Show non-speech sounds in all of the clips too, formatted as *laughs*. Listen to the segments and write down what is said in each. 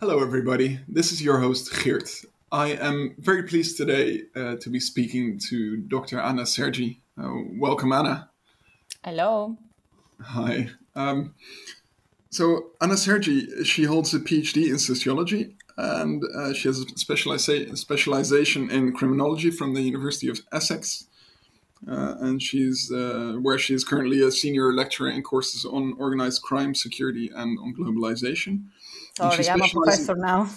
Hello, everybody. This is your host, Geert. I am very pleased today uh, to be speaking to Dr. Anna Sergi. Uh, welcome, Anna. Hello. Hi. Um, so, Anna Sergi, she holds a PhD in sociology and uh, she has a specializa- specialization in criminology from the University of Essex. Uh, and she's uh, where she is currently a senior lecturer in courses on organized crime, security, and on globalization. Sorry, I'm a professor now.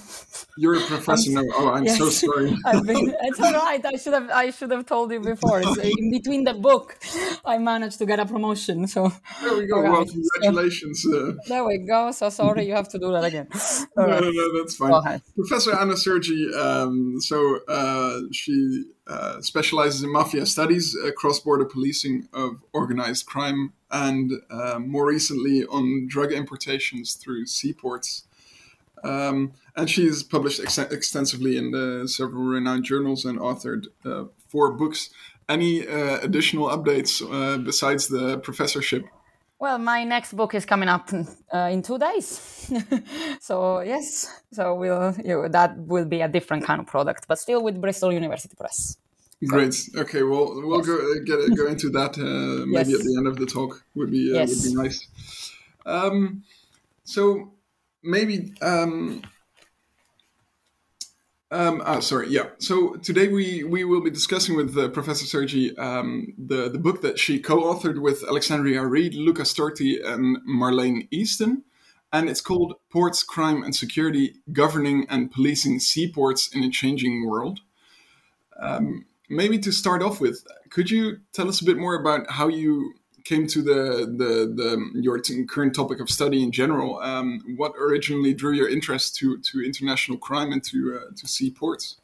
You're a *laughs* professor now. Oh, I'm yes. so sorry. *laughs* been, it's all right. I should have I should have told you before. It's in between the book, I managed to get a promotion. So there we go. Right. Well, congratulations. So, uh, there we go. So sorry, you have to do that again. *laughs* no, right. no, no, that's fine. Professor Anna Sergi. Um, so uh, she uh, specializes in mafia studies, uh, cross-border policing of organized crime, and uh, more recently on drug importations through seaports. Um, and she's published ex- extensively in the several renowned journals and authored uh, four books. Any uh, additional updates uh, besides the professorship? Well, my next book is coming up uh, in two days. *laughs* so yes, so we'll you know, that will be a different kind of product, but still with Bristol University Press. Great. Okay. Well, we'll yes. go uh, get go into that uh, maybe yes. at the end of the talk. Would be yes. would be nice. Um, so maybe um, um, oh, sorry. Yeah. So today we, we will be discussing with uh, Professor Sergi um, the, the book that she co-authored with Alexandria Reid, Luca Storti, and Marleen Easton. And it's called Ports, Crime and Security, Governing and Policing Seaports in a Changing World. Um, maybe to start off with, could you tell us a bit more about how you came to the the, the your current topic of study in general, um, what originally drew your interest to to international crime and to uh, to seaports?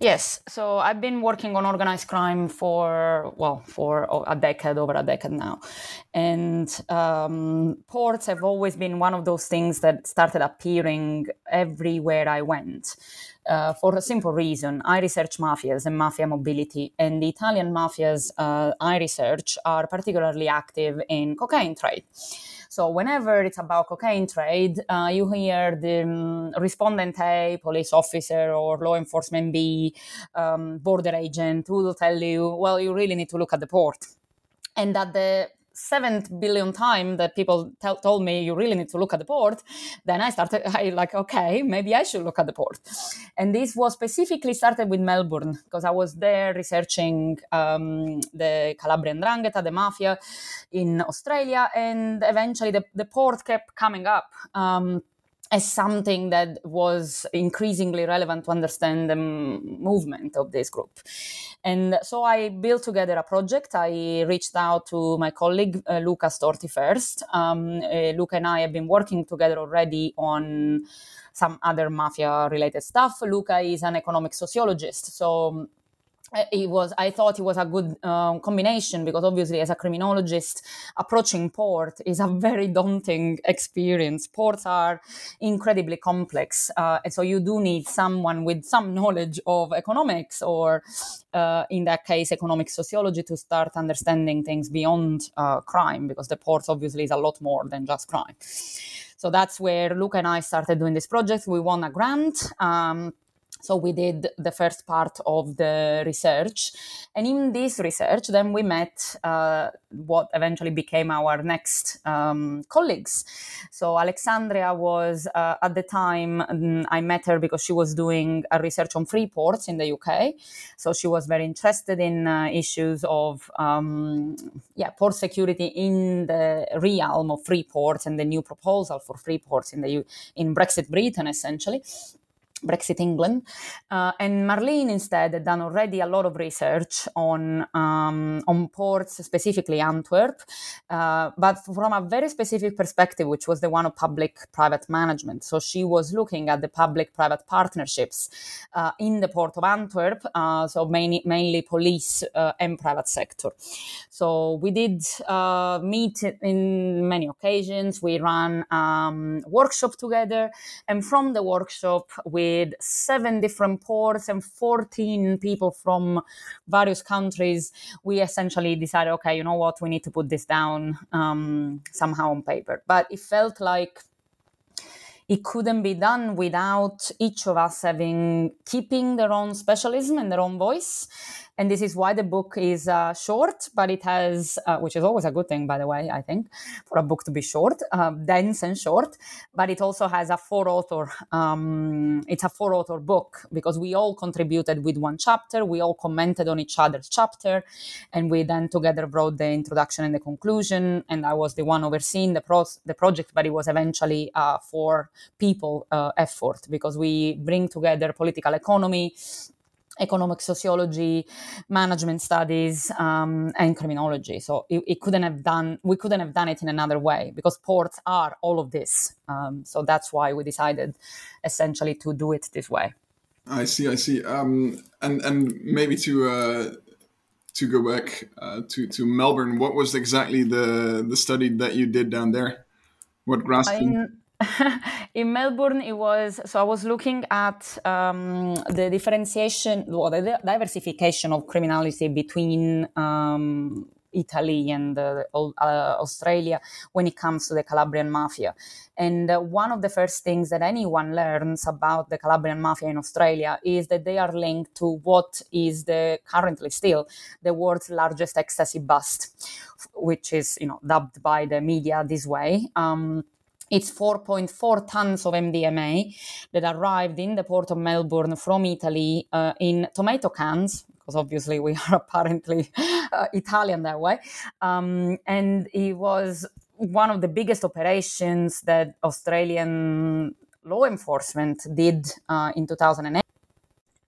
Yes, so I've been working on organized crime for well for a decade, over a decade now, and um, ports have always been one of those things that started appearing everywhere I went. Uh, for a simple reason. I research mafias and mafia mobility, and the Italian mafias uh, I research are particularly active in cocaine trade. So whenever it's about cocaine trade, uh, you hear the um, respondent A, police officer or law enforcement B, um, border agent who will tell you, well, you really need to look at the port. And that the seventh billion time that people t- told me you really need to look at the port, then I started, *laughs* I like, okay, maybe I should look at the port. And this was specifically started with Melbourne because I was there researching um, the Calabrian 'Ndrangheta, the mafia in Australia, and eventually the, the port kept coming up. Um, as something that was increasingly relevant to understand the movement of this group. And so I built together a project. I reached out to my colleague, uh, Luca Storti, first. Um, uh, Luca and I have been working together already on some other mafia related stuff. Luca is an economic sociologist. So it was i thought it was a good um, combination because obviously as a criminologist approaching port is a *laughs* very daunting experience. Ports are incredibly complex uh, and so you do need someone with some *laughs* knowledge of economics or uh, in that case economic sociology to start understanding things beyond uh, crime because the ports obviously is a lot more than just crime. So that's where luca and i started doing this project. We won a grant um, so we did the first part of the research. And in this research then we met uh, what eventually became our next um, colleagues. So alexandria was uh, at the time mm, i met her because she was doing a research on free ports in the uk so she was very interested in uh, issues of um, yeah port security in the realm of free ports and the new proposal for free ports in the U- in brexit britain essentially Brexit England. Uh, and Marleen instead had done already a lot of research on, um, on ports, specifically Antwerp, uh, but from a very specific perspective, which was the one of public private management. So she was looking at the public private partnerships uh, in the port of Antwerp, uh, so mainly, mainly police uh, and private sector. So we did uh, meet in many occasions. We ran um, workshop together, and from the workshop, we with seven different ports and 14 people from various countries, we essentially decided, okay, you know what, we need to put this down um, somehow on paper. But it felt like it couldn't be done without each of us having keeping their own specialism and their own voice and this is why the book is uh, short, but it has, uh, which is always a good thing, by the way, I think, for a book to be short, uh, dense and short. But it also has a four author. Um, it's a four author book because we all contributed with one chapter. We all commented on each other's chapter, and we then together wrote the introduction and the conclusion. And I was the one overseeing the pro- the project, but it was eventually a four people uh, effort because we bring together political economy economic sociology, management studies, um, and criminology. So it, it, couldn't have done we couldn't have done it in another way because ports are all of this. Um, so that's why we decided essentially to do it this way. I see. I see. Um, and and maybe to. Uh, to go back uh, to to Melbourne, what was exactly the the study that you did down there? What grasping? *laughs* in Melbourne, it was so I was looking at um, the differentiation or the diversification of criminality between um, Italy and uh, uh, Australia when it comes to the Calabrian mafia. And uh, one of the first things that anyone learns about the Calabrian mafia in Australia is that they are linked to what is the currently still the world's largest ecstasy bust, which is you know dubbed by the media this way. Um, it's 4.4 tons of MDMA that arrived in the port of Melbourne from Italy uh, in tomato cans, because obviously we are *laughs* apparently uh, Italian that way. Um, and it was one of the biggest operations that Australian law enforcement did uh, in 2008.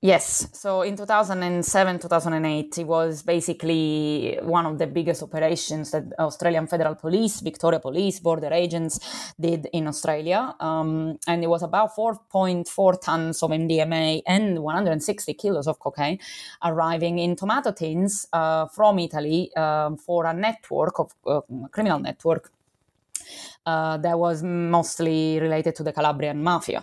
Yes. So in 2007, 2008, it was basically one of the biggest operations that Australian Federal Police, Victoria Police, border agents did in Australia. Um, and it was about 4.4 tons of MDMA and 160 kilos of cocaine arriving in tomato tins uh, from Italy uh, for a network of uh, criminal network uh, that was mostly related to the Calabrian mafia.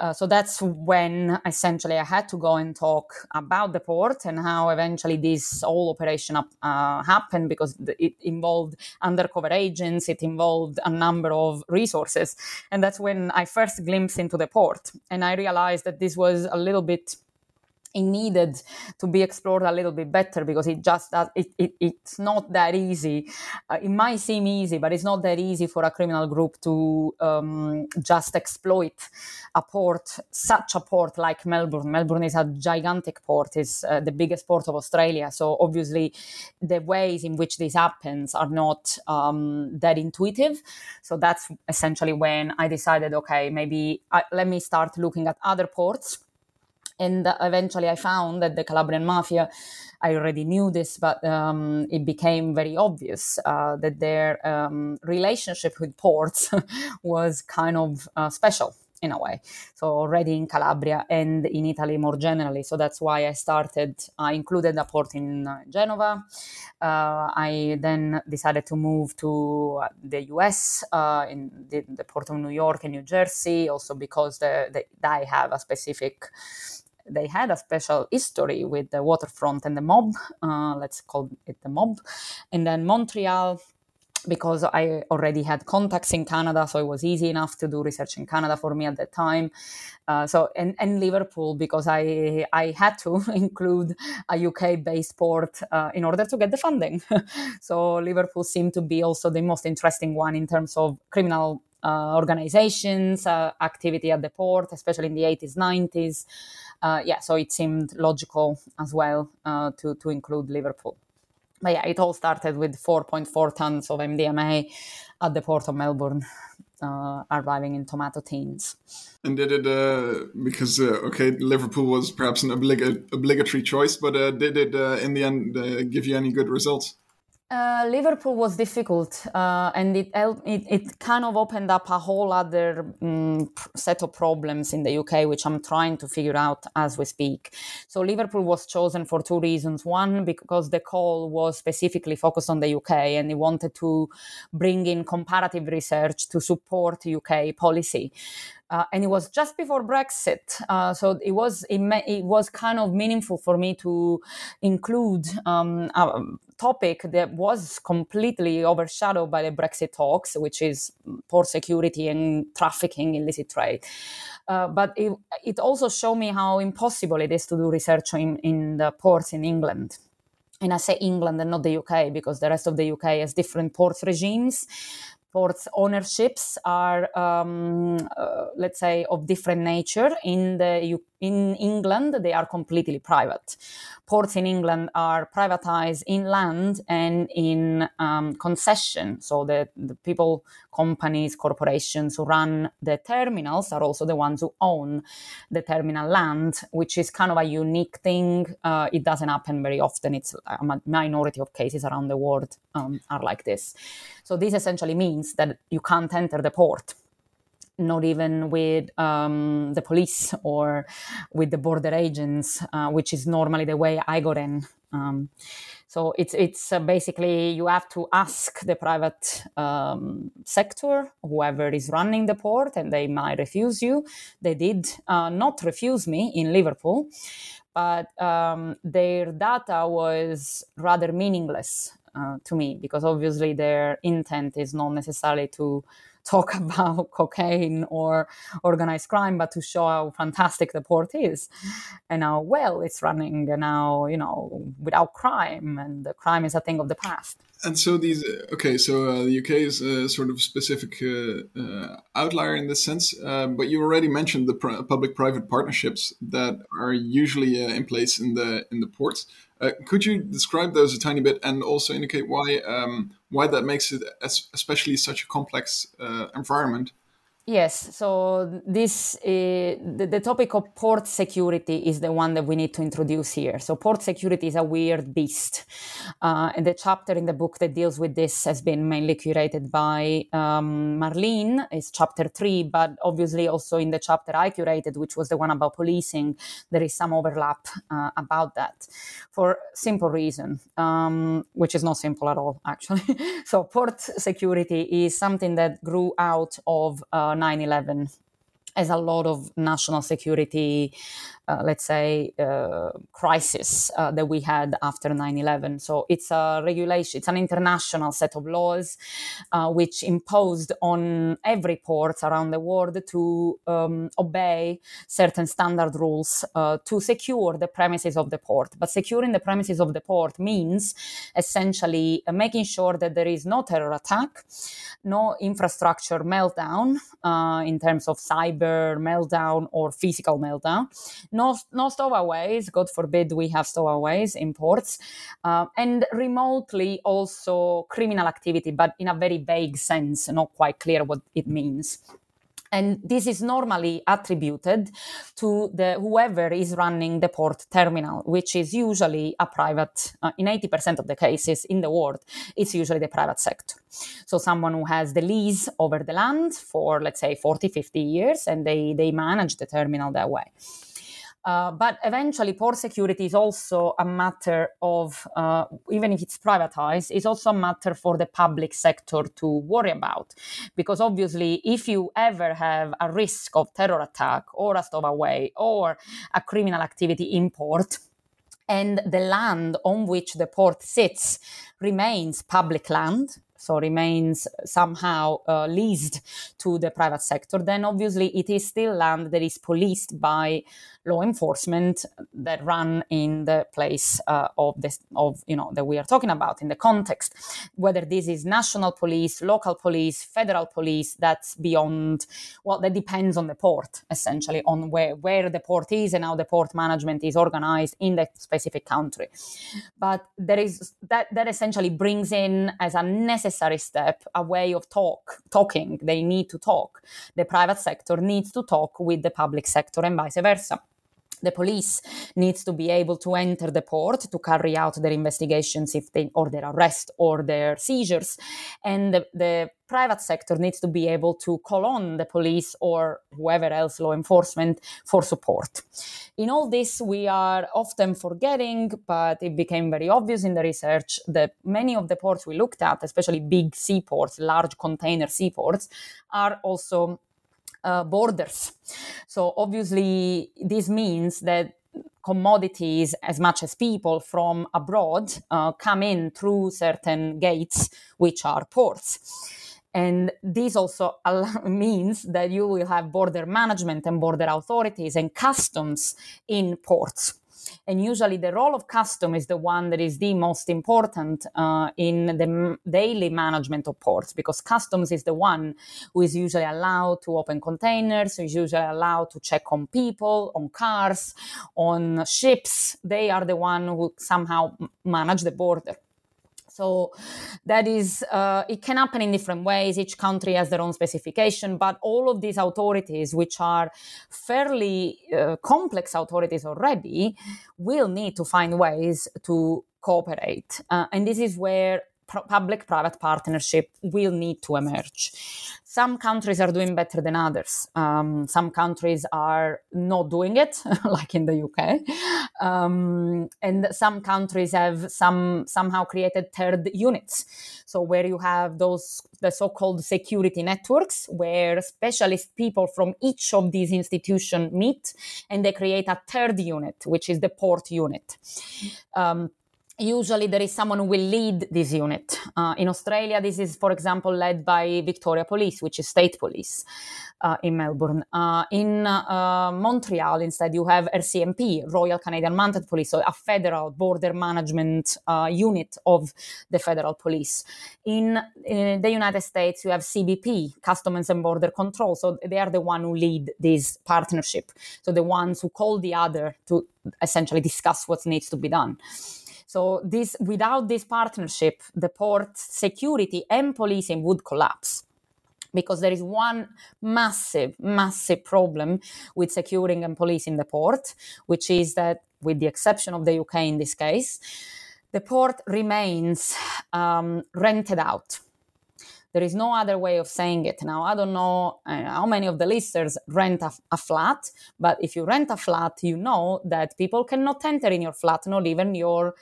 Uh, so that's when essentially I had to go and talk about the port and how eventually this whole operation up, uh, happened because it involved undercover agents, it involved a number of resources. And that's when I first glimpsed into the port. And I realized that this was a little bit it needed to be explored a little bit better because it just does, it, it, it's not that easy. Uh, it might seem easy, but it's not that easy for a criminal group to um, just exploit a port, such a port like Melbourne. Melbourne is a gigantic port, it's uh, the biggest port of Australia. So obviously, the ways in which this happens are not um, that intuitive. So that's essentially when I decided, okay, maybe I, uh, let me start looking at other ports and eventually I found that the Calabrian mafia, I already knew this, but um, it became very obvious uh, that their um, relationship with ports *laughs* was kind of uh, special in a way. So already in Calabria and in Italy more generally. So that's why I started. I included a port in uh, Genova. Uh, I then decided to move to uh, the U.S. Uh, in the, the, port of New York and New Jersey, also because the, the, have a specific they had a special history with the waterfront and the mob. Uh, let's call it the mob. And then Montreal, because I already had contacts in Canada, so it was easy enough to do research in Canada for me at that time. Uh, so and, and Liverpool because I I had to *laughs* include a UK based port uh, in order to get the funding. *laughs* so Liverpool seemed to be also the most interesting one in terms of criminal uh, organizations, uh, activity at the port, especially in the 80s, 90s. Uh, yeah, so it seemed logical as well uh, to, to include Liverpool. But yeah, it all started with 4.4 tons of MDMA at the port of Melbourne. uh, arriving in tomato tins. And did it uh, because uh, okay, Liverpool was perhaps an oblig- obligatory choice, but uh, did it in the end give you any good results? Uh, Liverpool was difficult, uh, and it, it, it kind of opened up a whole other um, set of problems in the UK, which I'm trying to figure out as we speak. So Liverpool was chosen for two reasons: one, because the call was specifically focused on the UK, and they wanted to bring in comparative research to support UK policy. Uh, and it was just before Brexit, uh, so it was it, it, was kind of meaningful for me to include um, a topic that was completely overshadowed by the Brexit talks, which is port security and trafficking illicit trade. Uh, but it, it also showed me how impossible it is to do research in, in the ports in England. And I say England and not the UK because the rest of the UK has different port regimes ports ownerships are, um, uh, let's say, of different nature. In the in England, they are completely private. Ports in England are privatized in land and in um, concession. So the, the people, companies, corporations who run the terminals are also the ones who own the terminal land, which is kind of a unique thing. Uh, it doesn't happen very often. It's a minority of cases around the world um, are like this. So this essentially means that you can't enter the port not even with um, the police or with the border agents, uh, which is normally the way I got in. Um, so it's it's uh, basically you have to ask the private um, sector, whoever is running the port, and they might refuse you. They did uh, not refuse me in Liverpool, but um, their data was rather meaningless uh, to me because obviously their intent is not necessarily to talk *laughs* about cocaine or organized crime, but to show how fantastic the port is and how well it's running and how, you know, without crime and the crime is a thing of the past. And so these, okay, so uh, the UK is a sort of specific uh, uh, outlier in this sense, uh, but you already mentioned the pr- public-private partnerships that are usually uh, in place in the in the ports. Uh, could you describe those a tiny bit and also indicate why um, why that makes it especially such a complex uh, environment? Yes, so this uh, the, the, topic of port security is the one that we need to introduce here. So port security is a weird beast, uh, and the chapter in the book that deals with this has been mainly curated by um, Marleen. It's chapter three, but obviously also in the chapter I curated, which was the one about policing, there is some overlap uh, about that for simple reason, um, which is not simple at all actually. *laughs* so port security is something that grew out of uh, 9 11 as a lot of national security uh, let's say, uh, crisis uh, that we had after 9 11. So it's a regulation, it's an international set of laws uh, which imposed on every port around the world to um, obey certain standard rules uh, to secure the premises of the port. But securing the premises of the port means essentially making sure that there is no terror attack, no infrastructure meltdown in terms of cyber meltdown or physical meltdown. No, no stowaways. God forbid we have stowaways in ports, uh, and remotely also criminal activity, but in a very vague sense, not quite clear what it means and this is normally attributed to the whoever is running the port terminal which is usually a private uh, in 80% of the cases in the world it's usually the private sector. So someone who has the lease over the land for let's say 40 50 years and they they manage the terminal that way uh, but eventually, port security is also a matter of, uh, even if it's privatized, is also a matter for the public sector to worry about. Because obviously, if you ever have a risk of terror attack or a stowaway or a criminal activity in port, and the land on which the port sits remains public land, so remains somehow uh, leased to the private sector, then obviously it is still land that is policed by law enforcement that run in the place uh, of this of you know that we are talking about in the context whether this is national police local police federal police that's beyond well that depends on the port essentially on where where the port is and how the port management is organized in that specific country but there is that that essentially brings in as a necessary step, a way of talk, talking. They need to talk. The private sector needs to talk with the public sector and vice versa the police needs to be able to enter the port to carry out their investigations if they or their arrest or their seizures. And the, the, private sector needs to be able to call on the police or whoever else law enforcement for support. In all this we are often forgetting but it became very obvious in the research that many of the ports we looked at especially big seaports large container seaports are also uh, borders. So obviously, this means that commodities as much as people from abroad uh, come in through certain gates, which are ports. And this also *laughs* means that you will have border management and border authorities and customs in ports. And usually, the role of custom is the one that is the most important uh, in the m- daily management of ports because customs is the one who is usually allowed to open containers, is usually allowed to check on people, on cars, on ships. They are the one who somehow manage the border. So that is, uh, it can happen in different ways. Each country has their own specification, but all of these authorities, which are fairly uh, complex authorities already, will need to find ways to cooperate. Uh, and this is where public private partnership will need to emerge. Some countries are doing better than others. Um, some countries are not doing it, *laughs* like in the UK, um, and some countries have some somehow created third units. So where you have those the so-called security networks, where specialist people from each of these institutions meet, and they create a third unit, which is the port unit. Um, usually there is someone who will lead this unit. Uh, in Australia, this is, for example, led by Victoria Police, which is state police uh, in Melbourne. Uh, in uh, Montreal, instead, you have RCMP, Royal Canadian Mounted Police, so a federal border management uh, unit of the federal police. In, in, the United States, you have CBP, Customs and Border Control, so they are the one who lead this partnership. So the ones who call the other to essentially discuss what needs to be done. So this without this partnership, the port security and policing would collapse because there is one massive, massive problem with securing and policing the port, which is that, with the exception of the UK in this case, the port remains um, rented out. There is no other way of saying it. Now, I don't know uh, how many of the listeners rent a, a, flat, but if you rent a flat, you know that people cannot enter in your flat, not even your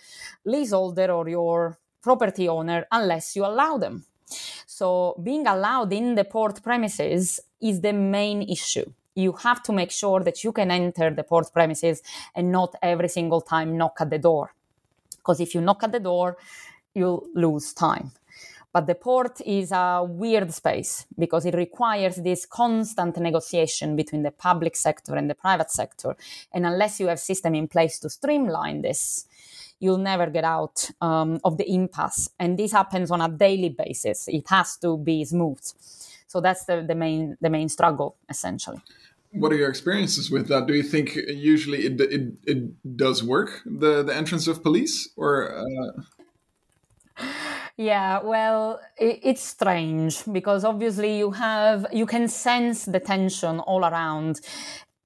leaseholder or your property owner, unless you allow them. So, being allowed in the port premises is the main issue. You have to make sure that you can enter the port premises and not every single time knock at the door. Because if you knock at the door, you'll lose time. But the port is a weird space because it requires this constant negotiation between the public sector and the private sector. And unless you have system in place to streamline this, you'll never get out um, of the impasse. And this happens on a daily basis. It has to be smooth. So that's the, the main the main struggle essentially. What are your experiences with that? Do you think usually it it, it does work the the entrance of police or? Uh... Yeah, well, it's strange because obviously you have you can sense the tension all around.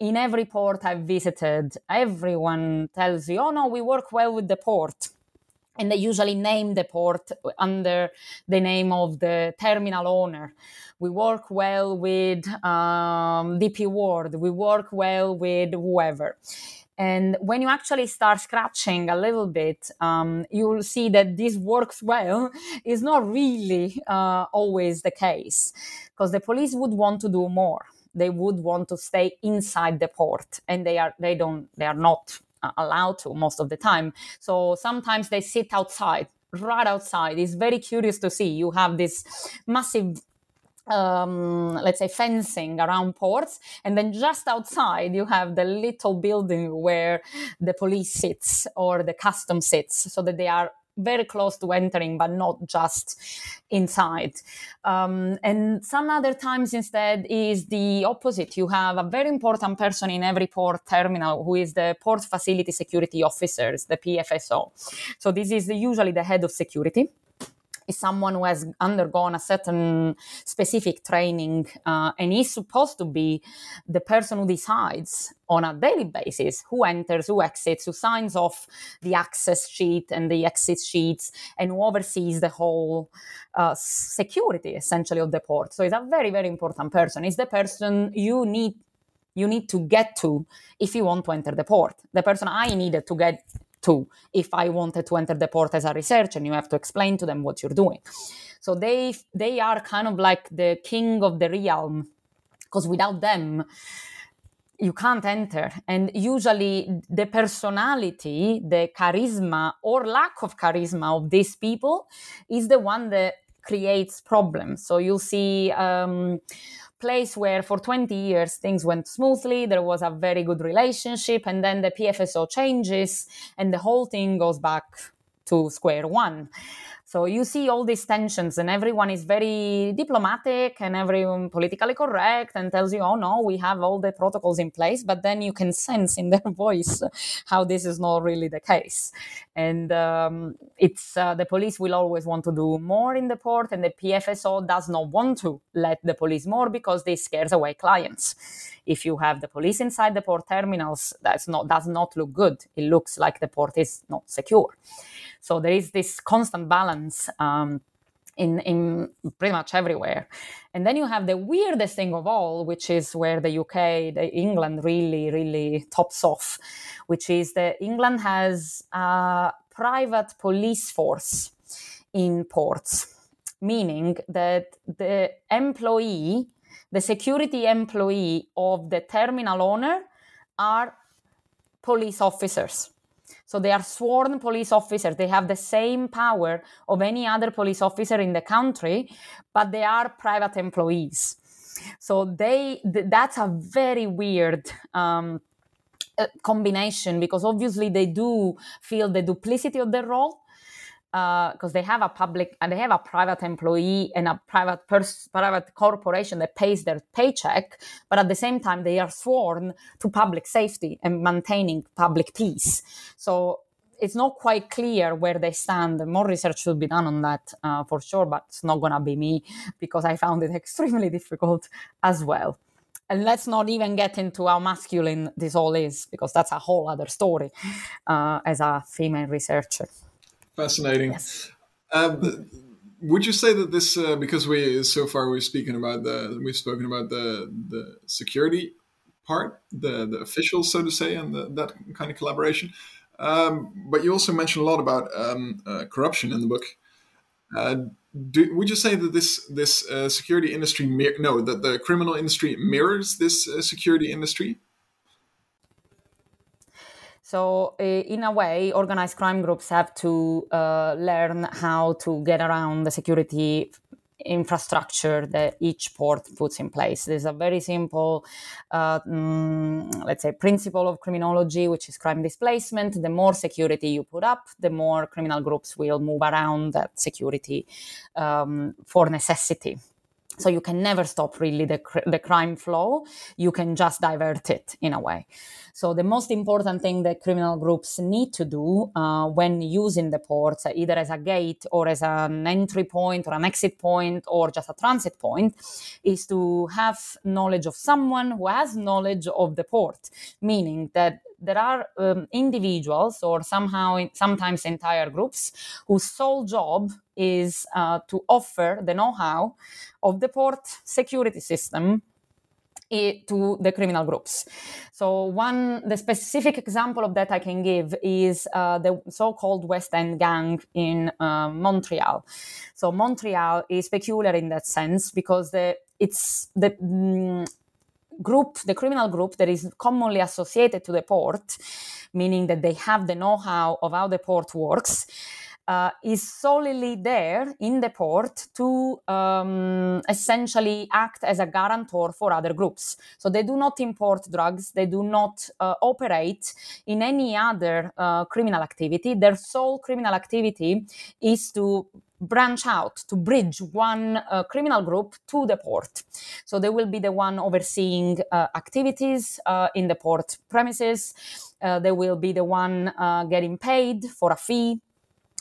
In every port I've visited, everyone tells you, "Oh no, we work well with the port." And they usually name the port under the name of the terminal owner. We work well with um, DP World. We work well with whoever. And when you actually start scratching a little bit, um, you'll see that this works well *laughs* is not really uh, always the case because the police would want to do more. They would want to stay inside the port, and they are they don't they are not uh, allowed to most of the time. So sometimes they sit outside, right outside. It's very curious to see. You have this massive um, let's say fencing around ports and then just outside you have the little building where the police sits or the custom sits so that they are very close to entering but not just inside. Um, and some other times instead is the opposite. You have a very important person in every port terminal who is the port facility security officers the pfso so this is usually the head of security is someone who has undergone a certain specific training uh, and is supposed to be the person who decides on a daily basis who enters, who exits, who signs off the access sheet and the exit sheets, and who oversees the whole uh, security essentially of the port. So it's a very, very important person. It's the person you need you need to get to if you want to enter the port. The person I needed to get to if I wanted to enter the port as a researcher, and you have to explain to them what you're doing. So they they are kind of like the king of the realm, because without them, you can't enter. And usually, the personality, the charisma or lack of charisma of these people is the one that creates problems. So you'll see. Um, place where for 20 years things went smoothly, there was a very good relationship, and then the PFSO changes and the whole thing goes back to square one. So you see all these tensions, and everyone is very diplomatic and everyone politically correct and tells you, oh no, we have all the protocols in place. But then you can *laughs* sense in their voice how this is not really the case. And um, it's uh, the police will always want to do more in the port, and the PFSO does not want to let the police more because this scares away clients. If you have the police inside the port terminals, that's not does not look good. It looks like the port is not secure. So there is this constant balance. Um, in, in pretty much everywhere. And then you have the weirdest thing of all, which is where the UK, the England really, really tops off, which is that England has a private police force in ports, meaning that the employee, the security employee of the terminal owner are police officers. So they are sworn police officers. They have the same power of any other police officer in the country, but they are private employees. So they th- that's a very weird um, uh, combination because obviously they do feel the duplicity of their role because uh, they have a public and they have a private employee and a private pers- private corporation that pays their paycheck, but at the same time they are sworn to public safety and maintaining public peace. So it's not quite clear where they stand. More research should be done on that uh, for sure, but it's not gonna be me because I found it *laughs* extremely difficult as well. And let's not even get into how masculine this all is, because that's a whole other story uh, as a female researcher. Fascinating. Yes. Um, would you say that this, uh, because we so far we've spoken about the we've spoken about the the security part, the the official, so to say, and the, that kind of collaboration. Um, but you also mentioned a lot about um, uh, corruption in the book. Uh, do, would you say that this this uh, security industry mir- no that the criminal industry mirrors this uh, security industry? So, uh, in a way, organized crime groups have to uh, learn how to get around the security infrastructure that each port puts in place. There's a very simple, uh, mm, let's say, principle of criminology, which is crime displacement. The more security you put up, the more criminal groups will move around that security um, for necessity. So you can never stop really the, the crime flow. You can just divert it in a way. So the most important thing that criminal groups need to do uh, when using the ports, either as a gate or as an entry point or an exit point or just a transit point, is to have knowledge of someone who has knowledge of the port, meaning that there are um, individuals or somehow sometimes entire groups whose sole job is uh, to offer the know-how of the port security system to the criminal groups. So one, the specific example of that I can give is uh, the so-called West End gang in uh, Montreal. So Montreal is peculiar in that sense because the it's the mm, group, the criminal group that is commonly associated to the port, meaning that they have the know-how of how the port works uh, is solely there in the port to um, essentially act as a guarantor for other groups. So they do not import drugs, they do not uh, operate in any other uh, criminal activity. Their sole criminal activity is to branch out to bridge one uh, criminal group to the port. So they will be the one overseeing uh, activities uh, in the port premises. Uh, they will be the one uh, getting paid for a fee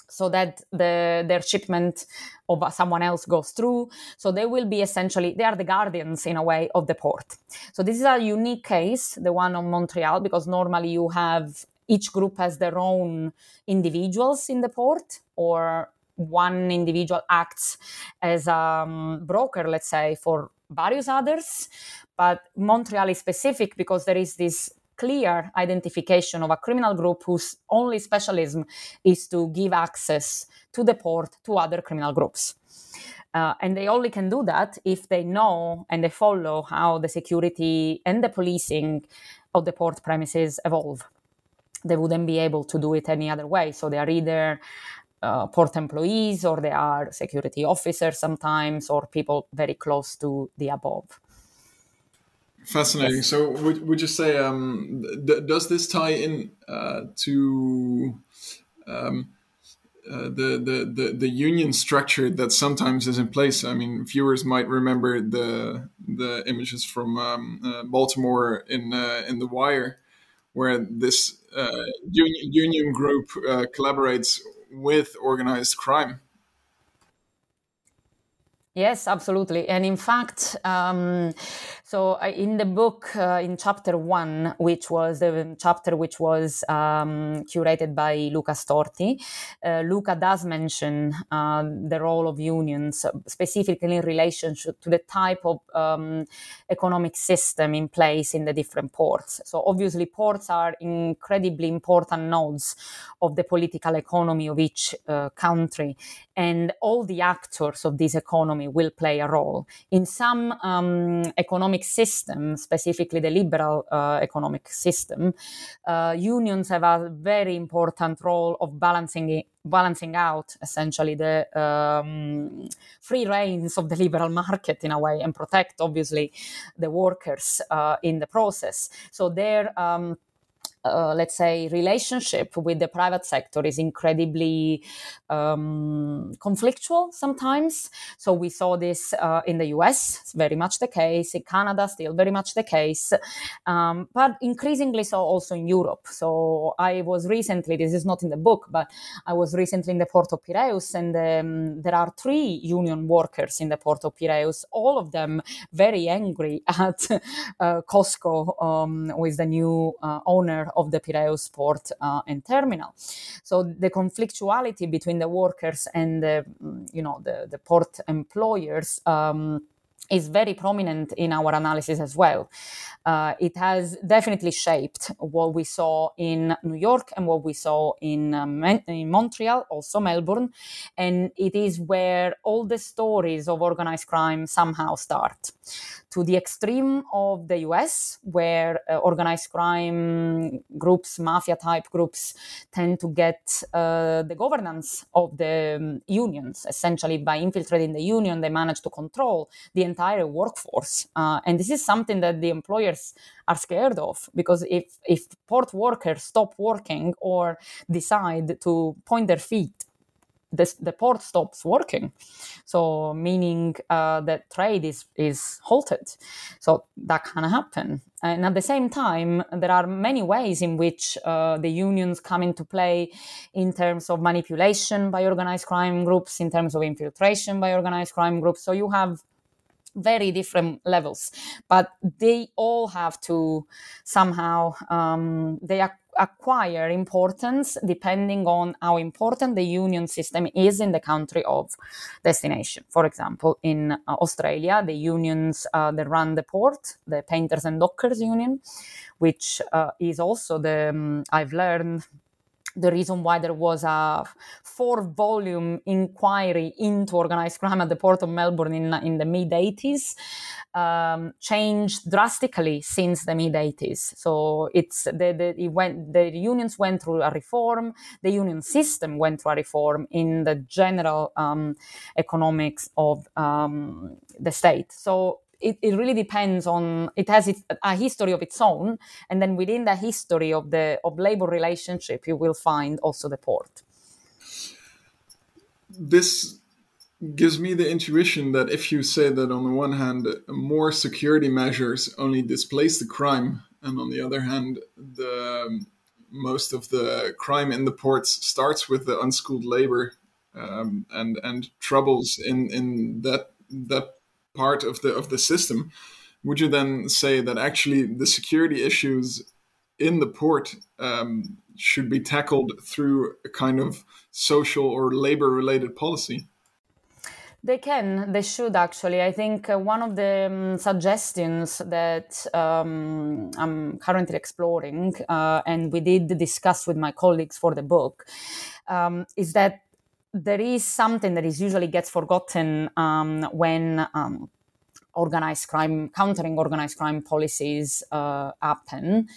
so that the their shipment of someone else goes through. So they will be essentially they are the guardians in a way of the port. So this is a unique case, the one on Montreal, because normally you have each group has their own individuals in the port or one individual acts as a um, broker, let's say, for various others. But Montreal is specific because there is this clear identification of a criminal group whose only specialism is to give access to the port to other criminal groups. Uh, and they only can do that if they know and they follow how the security and the policing of the port premises evolve. They wouldn't be able to do it any other way. So they are either uh, port employees or they are security officers sometimes or people very close to the above. Fascinating. Yes. So, would, would you say um, th- does this tie in uh, to um, uh, the, the, the the union structure that sometimes is in place? I mean, viewers might remember the the images from um, uh, Baltimore in uh, in The Wire, where this uh, union union group uh, collaborates with organized crime. Yes, absolutely. And in fact, um, so uh, in the book, uh, in chapter one, which was the chapter which was um, curated by Luca Storti, uh, Luca does mention uh, the role of unions, specifically in relation to the type of um, economic system in place in the different ports. So obviously, ports are incredibly important nodes of the political economy of each uh, country, and all the actors of this economy will play a role. In some um, economic system, specifically the liberal uh, economic system, uh, unions have a very important role of balancing it, balancing out essentially the um, free reins of the liberal market in a way and protect obviously the workers uh, in the process. So their um, uh, let's say, relationship with the private sector is incredibly um, conflictual sometimes. So we saw this uh, in the US, very much the case. In Canada, still very much the case, um, but increasingly so also in Europe. So I was recently, this is not in the book, but I was recently in the Port of Piraeus, and um, there are three union workers in the Port of Piraeus, all of them very angry *laughs* at uh, COSCO, um, who is the new uh, owner of the Piraeus port uh, and terminal. So the conflictuality between the workers and the, you know, the, the port employers um, is very prominent in our analysis as well. Uh, it has definitely shaped what we saw in New York and what we saw in, um, in, Montreal, also Melbourne. And it is where all the stories of organized crime somehow start. To the extreme of the US, where uh, organized crime groups, mafia type groups, tend to get uh, the governance of the um, unions. Essentially, by infiltrating the union, they manage to control the entire workforce. Uh, and this is something that the employers are scared of because if, if port workers stop working or decide to point their feet the, the port stops working. So meaning uh, that trade is, is halted. So that can happen. And at the same time, there are many ways in which uh, the unions come into play in terms of manipulation by organized crime groups, in terms of infiltration by organized crime groups. So you have very different levels, but they all have to somehow um, they are acquire importance depending on how important the union system is in the country of destination. For example, in uh, Australia, the unions uh, that run the port, the Painters and Dockers Union, which uh, is also the, um, I've learned the reason why there was a four volume inquiry into organized crime at the port of Melbourne in, in the mid 80s um, changed drastically since the mid 80s. So it's the, the, it went, the unions went through a reform, the union system went through a reform in the general um, economics of um, the state. So it, it really depends on it has its, a history of its own and then within the history of the of labor relationship you will find also the port. This gives me the intuition that if you say that on the one hand more security measures only displace the crime and on the other hand the most of the crime in the ports starts with the unskilled labor um, and and troubles in in that that part of the of the system, would you then say that actually the security issues in the port um, should be tackled through a kind of social or labor related policy? They can, they should actually. I think uh, one of the um, suggestions that um, I'm currently exploring, uh, and we did discuss with my colleagues for the book, um, is that there is something that is usually gets forgotten um, when um, organized crime, countering organized crime policies uh, happen.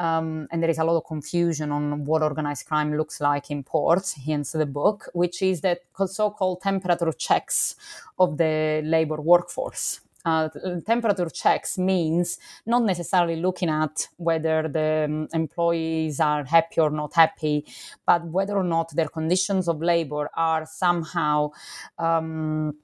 Um, and there is a lot of confusion on what organized crime looks like in ports, hence the book, which is that so-called temperature checks of the labor workforce. Uh, temperature checks means not necessarily looking at whether the um, employees are happy or not happy, but whether or not their conditions of labor are somehow um,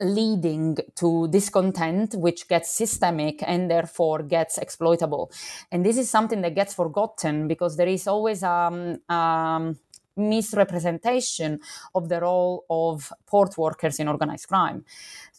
leading to discontent, which gets systemic and therefore gets exploitable. And this is something that gets forgotten because there is always um, um, misrepresentation of the role of port workers in organized crime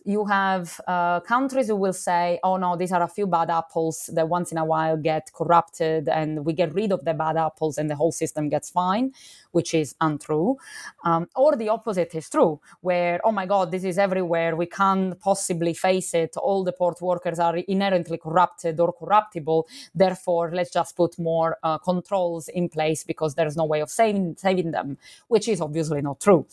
you have uh, countries who will say, oh no, these are a few bad apples that once in a while get corrupted and we get rid of the bad apples and the whole system gets fine, which is untrue. Um, or the opposite is true, where, oh my God, this is everywhere. We can't possibly face it. All the port workers are inherently corrupted or corruptible. Therefore, let's just put more uh, controls in place because there's no way of saving, saving them, which is obviously not true.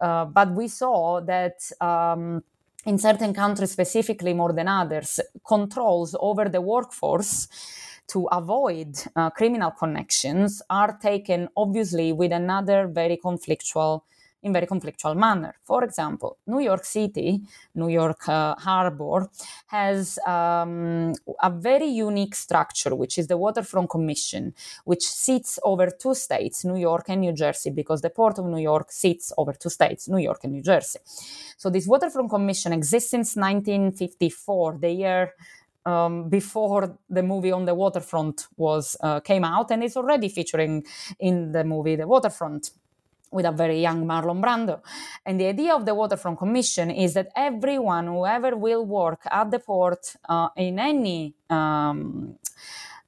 Uh, but we saw that. Um, in certain countries specifically more than others, controls over the workforce to avoid uh, criminal connections are taken obviously with another very conflictual in very conflictual manner. For example, New York City, New York uh, Harbor, has um, a very unique structure, which is the Waterfront Commission, which sits over two states, New York and New Jersey, because the Port of New York sits over two states, New York and New Jersey. So this Waterfront Commission exists since 1954, the year um, before the movie on the waterfront was uh, came out and it's already featuring in the movie the waterfront with a very young Marlon Brando. And the idea of the Waterfront Commission is that everyone, whoever will work at the port uh, in any um,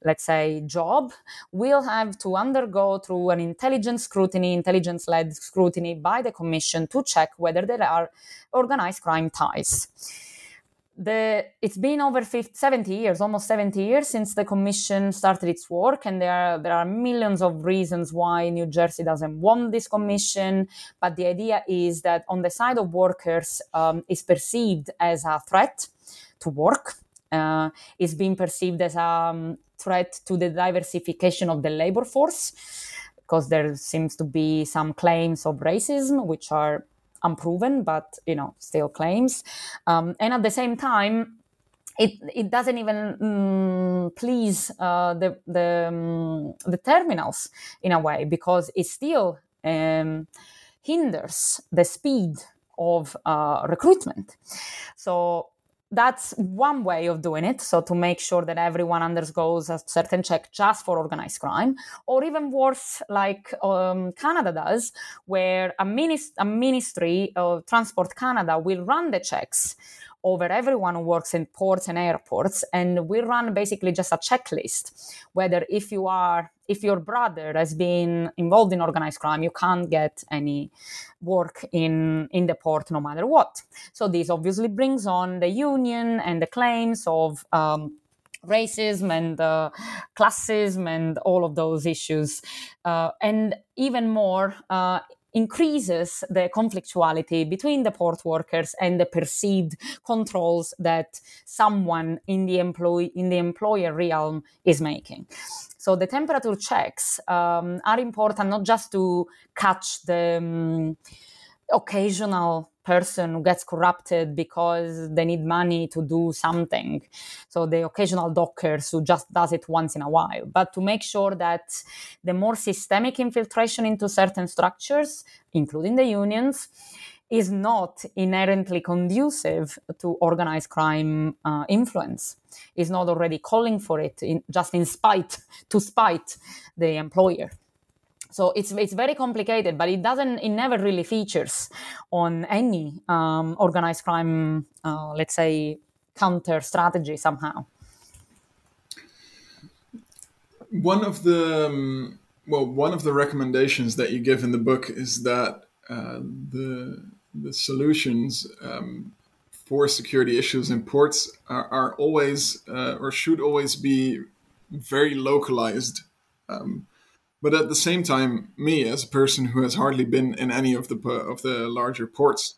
let's say job will have to undergo through an intelligence scrutiny intelligence led scrutiny by the commission to check whether there are organized crime ties the it's been over 50, 70 years almost 70 years since the commission started its work and there are there are millions of reasons why new jersey doesn't want this commission but the idea is that on the side of workers um, is perceived as a threat to work uh, is being perceived as a um, threat to the diversification of the labor force because there seems to be some claims of racism which are unproven, but you know, still claims. Um, and at the same time, it, it doesn't even um, please uh, the the, um, the terminals in a way because it still um, hinders the speed of uh, recruitment. So that's one way of doing it. So to make sure that everyone undergoes a certain check just for organized crime, or even worse, like um, Canada does, where a, minis- a ministry of Transport Canada will run the checks over everyone who works in ports and airports and we run basically just a checklist whether if you are if your brother has been involved in organized crime you can't get any work in in the port no matter what. So this obviously brings on the union and the claims of um, racism and uh, classism and all of those issues. Uh, and even more uh, increases the conflictuality between the port workers and the perceived controls that someone in the employee in the employer realm is making. So the temperature checks um, are important not just to catch the um, occasional person who gets corrupted because they need money to do something. So the occasional dockers who just does it once in a while, but to make sure that the more systemic infiltration into certain structures, including the unions, is not inherently conducive to organized crime uh, influence. Is not already calling for it in, just in spite to spite the employer. So it's it's very complicated, but it doesn't. It never really features on any um, organized crime, uh, let's say, counter strategy somehow. One of the um, well, one of the recommendations that you give in the book is that uh, the the solutions um, for security issues in ports are, are always uh, or should always be very localized. Um, but at the same time, me as a person who has hardly been in any of the of the larger ports,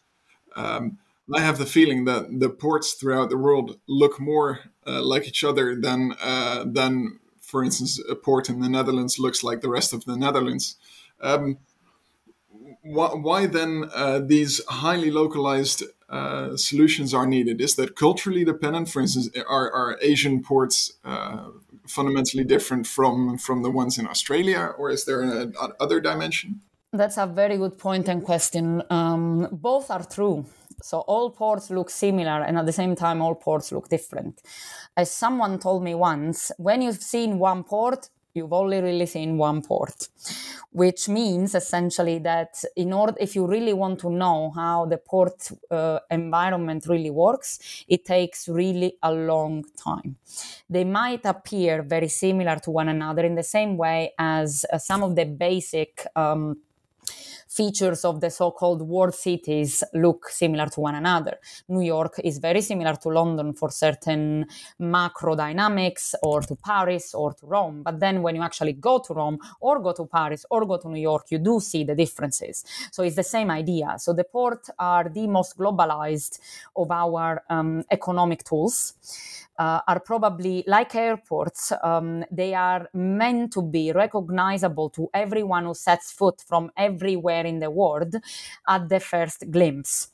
um, I have the feeling that the ports throughout the world look more uh, like each other than uh, than, for instance, a port in the Netherlands looks like the rest of the Netherlands. Um, why, then uh, these highly localized uh, solutions are needed? Is that culturally dependent? For instance, are, are Asian ports uh, fundamentally different from from the ones in Australia, or is there a, a other dimension? That's a very good point and question. Um, both are true. So all ports look similar, and at the same time, all ports look different. As someone told me once, when you've seen one port, you've only really seen one port, which means essentially that in order, if you really want to know how the port uh, environment really works, it takes really a long time. They might appear very similar to one another in the same way as uh, some of the basic. Um, features of the so-called world cities look similar to one another. New York is very similar to London for certain macro dynamics or to Paris or to Rome. But then when you actually go to Rome or go to Paris or go to New York, you do see the differences. So it's the same idea. So the port are the most globalized of our um, economic tools uh, are probably like airports. Um, they are meant to be recognizable to everyone who sets foot from everywhere in the world at the first glimpse.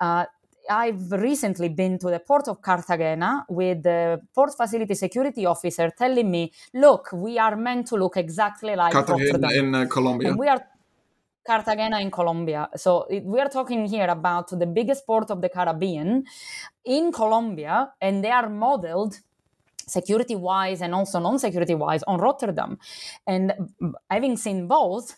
Uh, I've recently been to the port of Cartagena with the port facility security officer telling me, "Look, we are meant to look exactly like Cartagena Rotterdam. in uh, Colombia. And we are Cartagena in Colombia. So it, we are talking here about the biggest port of the Caribbean in Colombia, and they are modeled security wise and also non security wise on Rotterdam. And having seen both,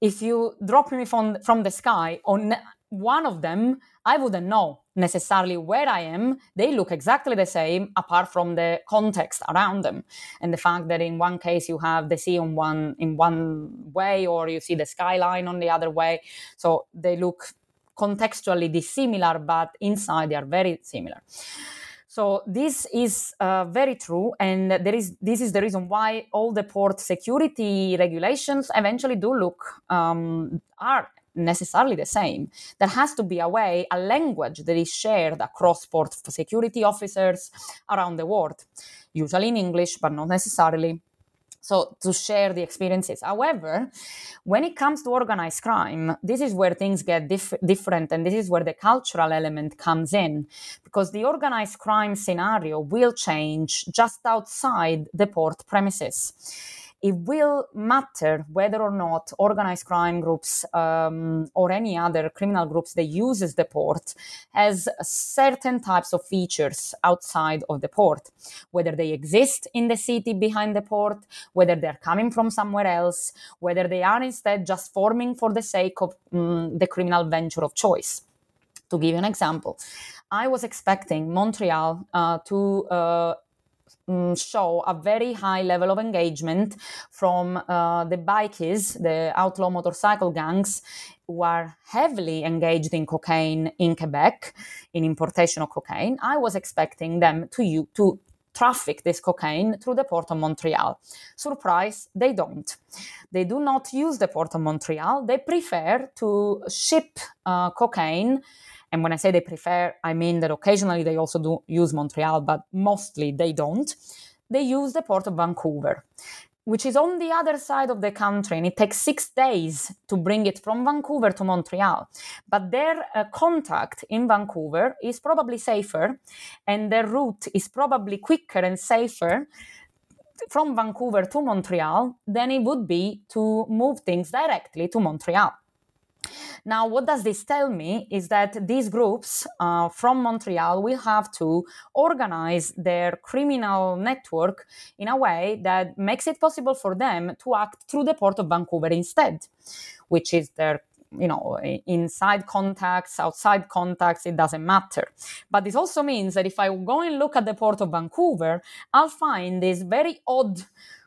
if you drop me from, from the sky on one of them, I wouldn't know necessarily where I am. They look exactly the same apart from the context around them. And the fact that in one case you have the sea on one in one way or you see the skyline on the other way. So they look contextually dissimilar, but inside they are very similar. So this is uh, very true, and there is this is the reason why all the port security regulations eventually do look um, are necessarily the same. There has to be a way, a language that is shared across port security officers around the world, usually in English, but not necessarily. So, to share the experiences. However, when it comes to organized crime, this is where things get dif- different, and this is where the cultural element comes in, because the organized crime scenario will change just outside the port premises it will matter whether or not organized crime groups um, or any other criminal groups that uses the port has certain types of features outside of the port. Whether they exist in the city behind the port whether they're coming from somewhere else whether they are instead just forming for the sake of um, the criminal venture of choice. To give you an example I was expecting Montreal uh, to uh, um, show a very high level of engagement from uh, the bikies, the outlaw motorcycle gangs, who are heavily engaged in cocaine in Quebec, in importation of cocaine. I was expecting them to you to traffic this cocaine through the port of Montreal. Surprise, they don't. They do not use the port of Montreal. They prefer to ship uh, cocaine and when I say they prefer, I mean that occasionally they also do use Montreal, but mostly they don't. They use the port of Vancouver, which is on the other side of the country, and it takes six days to bring it from Vancouver to Montreal. But their uh, contact in Vancouver is probably safer, and their route is probably quicker and safer from Vancouver to Montreal than it would be to move things directly to Montreal. Now, what does this tell me is that these groups uh, from Montreal will have to organize their criminal network in a way that makes it possible for them to act through the port of Vancouver instead, which is their you know inside contacts outside contacts it doesn't matter. But this also means that if i go and look at the port of vancouver i'll find this very odd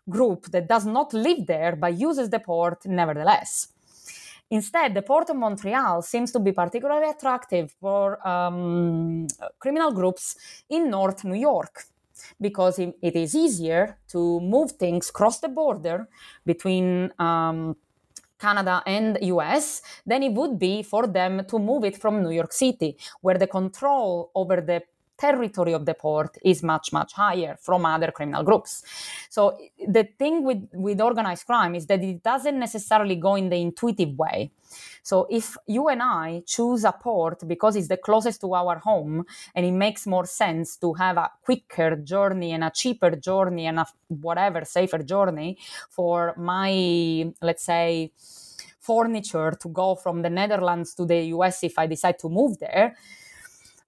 group that does not live there but uses the port nevertheless Instead, the Port of Montreal seems to be particularly attractive for um, criminal groups in North New York because it is easier to move things cross the border between um, Canada and US than it would be for them to move it from New York City, where the control over the territory of the port is much much higher from other criminal groups. So the thing with with organized crime is that it doesn't necessarily go in the intuitive way. So if you and i choose a port because it's the closest to our home and it makes more sense to have a quicker journey and a cheaper journey and a whatever safer journey for my let's say furniture to go from the netherlands to the us if i decide to move there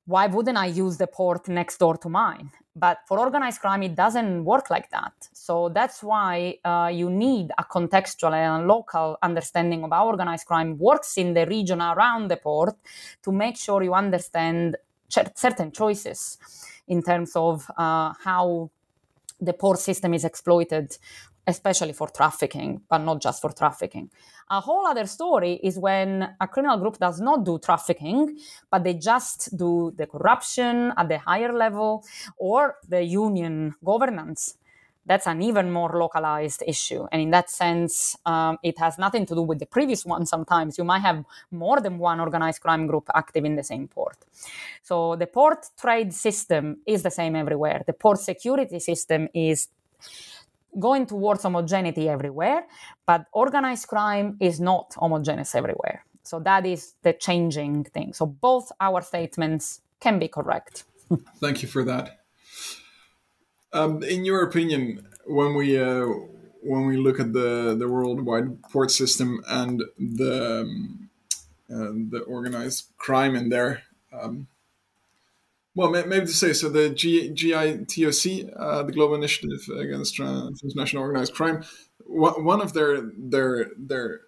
why wouldn't I use the port next door to mine? But for organized crime, it doesn't work like that. So that's why uh, you need a contextual and local understanding of how organized crime works in the region around the port to make sure you understand ch- certain choices in terms of uh, how the port system is exploited, especially for trafficking, but not just for trafficking. A whole other story is when a criminal group does not do trafficking, but they just do the corruption at the higher level or the union governance. That's an even more localized issue. And in that sense, um, it has nothing to do with the previous one. Sometimes you might have more than one organized crime group active in the same port. So the port trade system is the same everywhere. The port security system is going towards homogeneity everywhere, but organized crime is not homogeneous everywhere. So that is the changing thing. So both our statements can be correct. Thank you for that. Um, in your opinion, when we uh, when we look at the the worldwide port system and the um, uh, the organized crime in there, um, well, maybe to say so. The G- GITOC, uh, the Global Initiative Against Transnational Organized Crime, one of their their their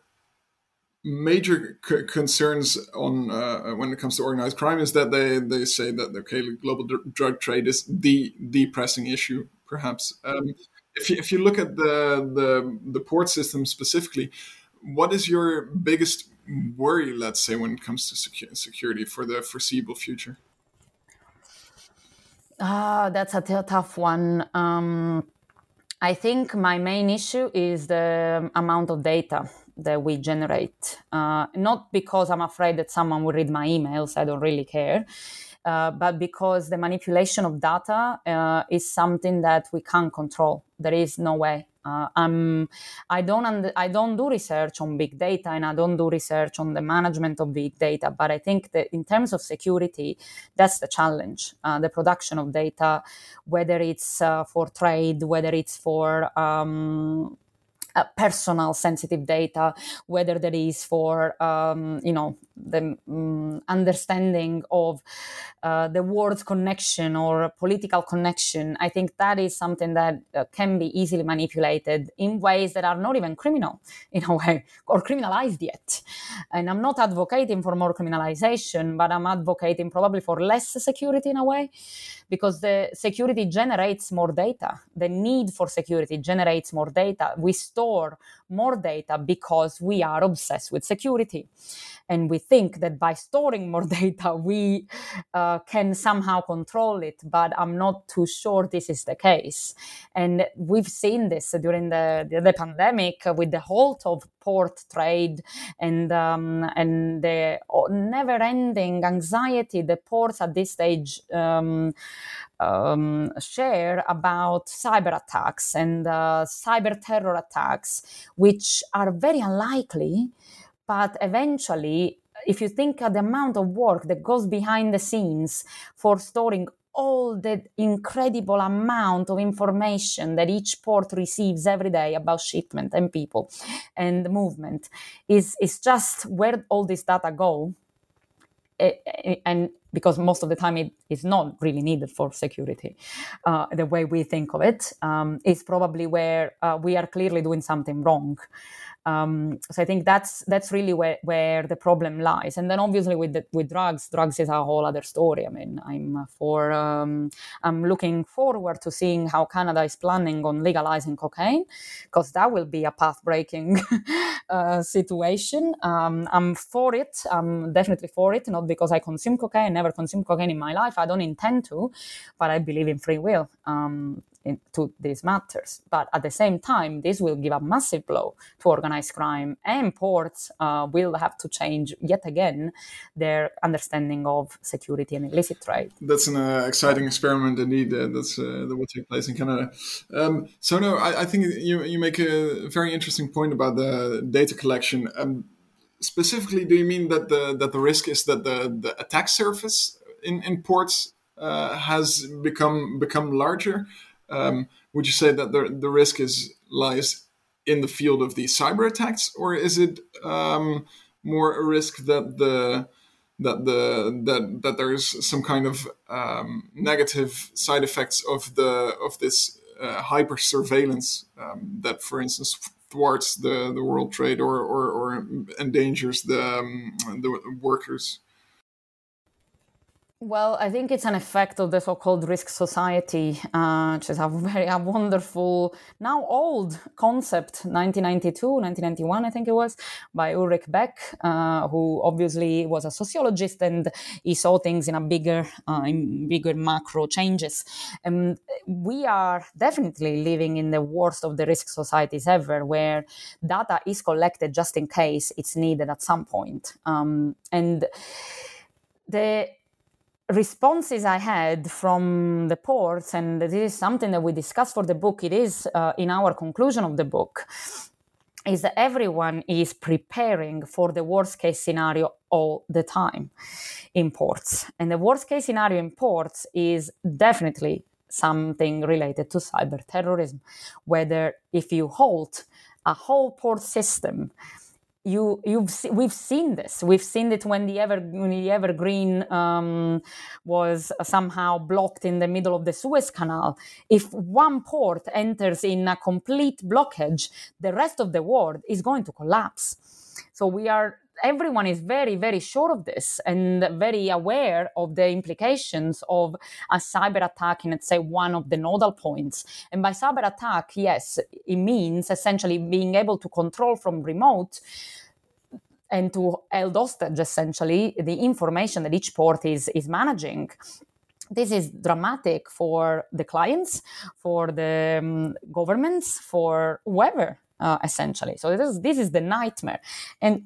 major c- concerns on uh, when it comes to organized crime is that they, they say that okay, global d- drug trade is the the pressing issue, perhaps. Um, if you, if you look at the, the the port system specifically, what is your biggest worry, let's say, when it comes to secu- security for the foreseeable future? Ah, that's a t- tough one. Um, I think my main issue is the amount of data that we generate. Uh, not because I'm afraid that someone will read my emails, I don't really care, uh, but because the manipulation of data uh, is something that we can't control. There is no way. Uh, I'm, I don't I don't do research on big data and I don't do research on the management of big data. But I think that in terms of security, that's the challenge: uh, the production of data, whether it's uh, for trade, whether it's for um, uh, personal sensitive data, whether that is for um, you know the um, understanding of uh, the world connection or political connection. I think that is something that uh, can be easily manipulated in ways that are not even criminal *laughs* in a way or criminalized yet. And I'm not advocating for more criminalization, but I'm advocating probably for less security in a way because the security generates more data. The need for security generates more data. We store more data because we are obsessed with security. And we think that by storing more *laughs* data, we uh, can somehow control it. But I'm not too sure this is the case. And we've seen this during the, the, the pandemic with the halt of port trade and um, and the never-ending anxiety the ports at this stage um, um, share about cyber attacks and uh, cyber terror attacks, which are very unlikely, but eventually, if you think of the amount of work that goes behind the scenes for storing all the incredible amount of information that each port receives every day about shipment and people and movement is, is just where all this data go and because most of the time it is not really needed for security, uh, the way we think of it um, is probably where uh, we are clearly doing something wrong. Um, so I think that's that's really where, where the problem lies. And then obviously with the, with drugs, drugs is a whole other story. I mean, I'm for um, I'm looking forward to seeing how Canada is planning on legalizing cocaine, because that will be a path breaking *laughs* uh, situation. Um, I'm for it. I'm definitely for it. Not because I consume cocaine. I never consumed cocaine in my life. I don't intend to, but I believe in free will. Um, into these matters. But at the same time, this will give a massive blow to organized crime, and ports uh, will have to change yet again their understanding of security and illicit trade. That's an uh, exciting experiment indeed. Uh, that's uh, that will take place in Canada. Um, so no, I, I, think you you make a very interesting point about the data collection. Um, specifically, do you mean that the that the risk is that the the attack surface in in ports uh, has become become larger? Um, would you say that the the risk is lies in the field of these cyber attacks, or is it um, more a risk that the that the that that there's some kind of um, negative side effects of the of this uh, hyper surveillance um, that, for instance, thwarts the, the world trade or, or, or endangers the um, the workers. Well, I think it's an effect of the so-called risk society, uh, which is a very a wonderful, now old concept, 1992, 1991, I think it was, by Ulrich Beck, uh, who obviously was a sociologist and he saw things in a bigger, uh, in bigger macro changes. And we are definitely living in the worst of the risk societies ever, where data is collected just in case it's needed at some point. Um, and the responses I had from the ports, and this is something that we discussed for the book, it is uh, in our conclusion of the book, is that everyone is preparing for the worst case scenario all the time in ports. And the worst case scenario in ports is definitely something related to cyber terrorism, whether if you halt a whole port system you you've we've seen this. We've seen it when the ever when the evergreen um, was somehow blocked in the middle of the suez canal. If one port enters in a complete blockage the rest of the world is going to collapse. So we are everyone is very, very sure of this and very aware of the implications of a cyber attack in, let's say, one of the nodal points. And by cyber attack, yes, it means essentially being able to control from remote and to hold hostage essentially the information that each port is is managing. This is dramatic for the clients for the um, governments for whoever uh, essentially. So this is, this is the nightmare. And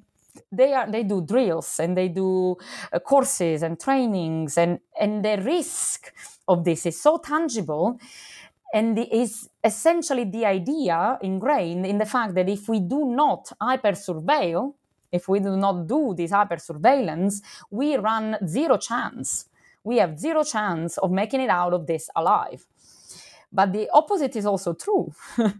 they are they do drills and they do uh, courses and trainings and and the risk of this is so tangible and is essentially the idea ingrained in the fact that if we do not hyper surveil if we do not do this hyper surveillance we run zero chance. We have zero chance of making it out of this alive but the opposite is also true, *laughs*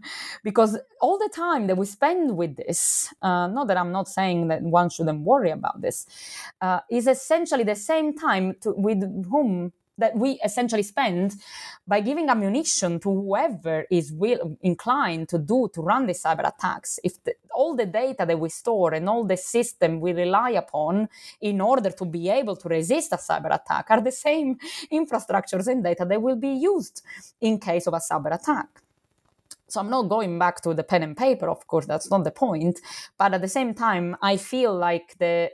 because all the time that we spend with this, uh, not that I'm not saying that one shouldn't worry about this, uh, is essentially the same time to, with whom that we essentially spend by giving ammunition to whoever is will, inclined to do to run these cyber attacks. If the, all the data that we store and all the system we rely upon in order to be able to resist a cyber attack are the same *laughs* infrastructures and data that will be used in case of a cyber attack so I'm not going back to the pen and paper, of course, that's not the point. But at the same time, I feel like the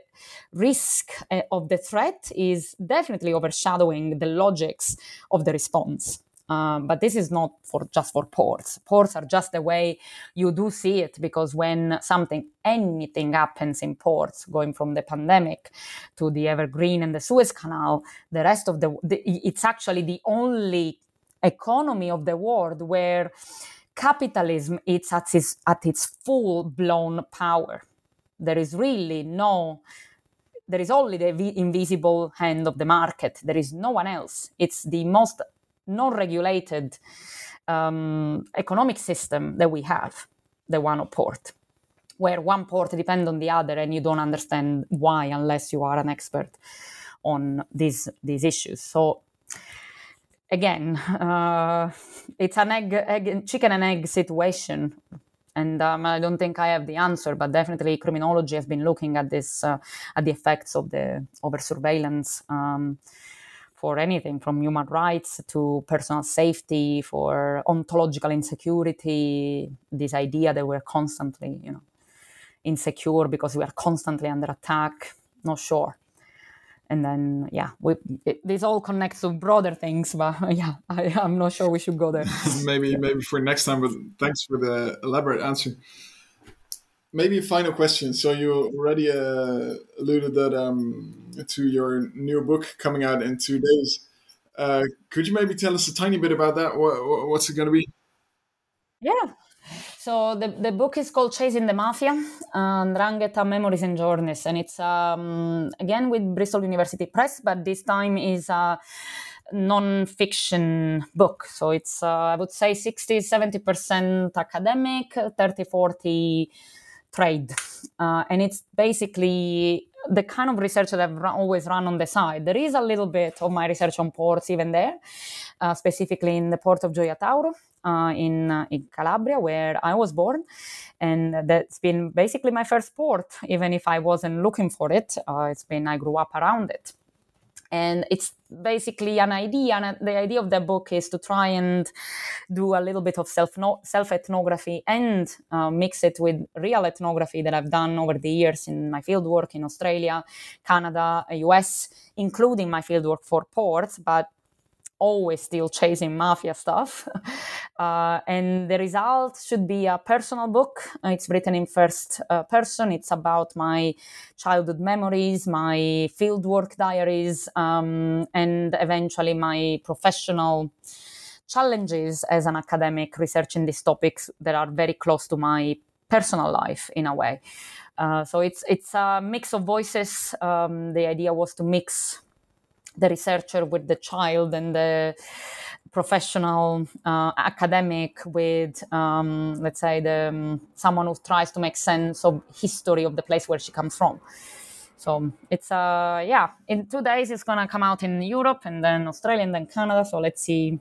risk eh, of the threat is definitely overshadowing the logics of the response. Um, but this is not for just for ports. Ports are just the way you do see it because when something, anything happens in ports, going from the pandemic to the Evergreen and the Suez Canal, the rest of the, the it's actually the only economy of the world where capitalism is at its, at its full blown power. There is really no there is only the invisible hand of the market. There is no one else. It's the most non-regulated um, economic system that we have, the one of port, where one port depends on the other, and you don't understand why unless you are an expert on these these issues. So again, uh, it's an egg, egg, chicken and egg situation. And um, I don't think I have the answer, but definitely criminology has been looking at this, uh, at the effects of the over surveillance um, for anything from human rights to personal safety, for ontological insecurity. This idea that we're constantly, you know, insecure because we are constantly under attack. Not sure and then yeah we, it, this all connects to broader things but *laughs* yeah I, am not sure we should go there. *laughs* Maybe maybe for next time but thanks for the elaborate answer. Maybe a final question. So you already uh, alluded that um, to your new book coming out in two days. Uh, could you maybe tell us a tiny bit about that? What, what's it going to be? Yeah so the, the book is called Chasing the Mafia, 'Ndrangheta Memories and Journeys. And it's, um, again, with Bristol University Press, but this time is a non-fiction book. So it's, uh, I would say, 60, 70% academic, 30, 40 trade. Uh, and it's basically the kind of research that I've always run on the side. There is a little bit of my research on ports even there, uh, specifically in the port of Gioia Tauro uh, in, uh, in Calabria, where I was born. And that's been basically my first port, even if I wasn't looking for it. Uh, it's been, I grew up around it and it's basically an idea and the idea of the book is to try and do a little bit of self self ethnography and uh, mix it with real ethnography that I've done over the years in my fieldwork in Australia, Canada, US, including my fieldwork for ports, but always still chasing mafia stuff. *laughs* Uh, and the result should be a personal book. It's written in first uh, person. It's about my childhood memories, my fieldwork diaries, um, and eventually my professional challenges as an academic researching these topics that are very close to my personal life in a way. Uh, so it's it's a mix of voices. Um, the idea was to mix the researcher with the child and the professional uh, academic with um, let's say the um, someone who tries to make sense of history of the place where she comes from. So it's uh yeah in two days it's gonna come out in europe and then australia and then canada. So let's see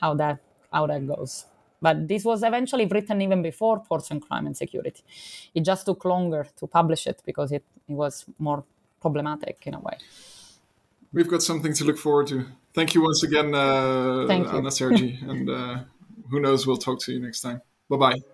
how that how that goes. But this was eventually written even before ports and crime and security. It just took longer to publish it because it, it was more problematic in a way we've got something to look forward to. Thank you once again, uh, Thank you. Anna Sergi, and uh, who knows, we'll talk to you next time. Bye bye.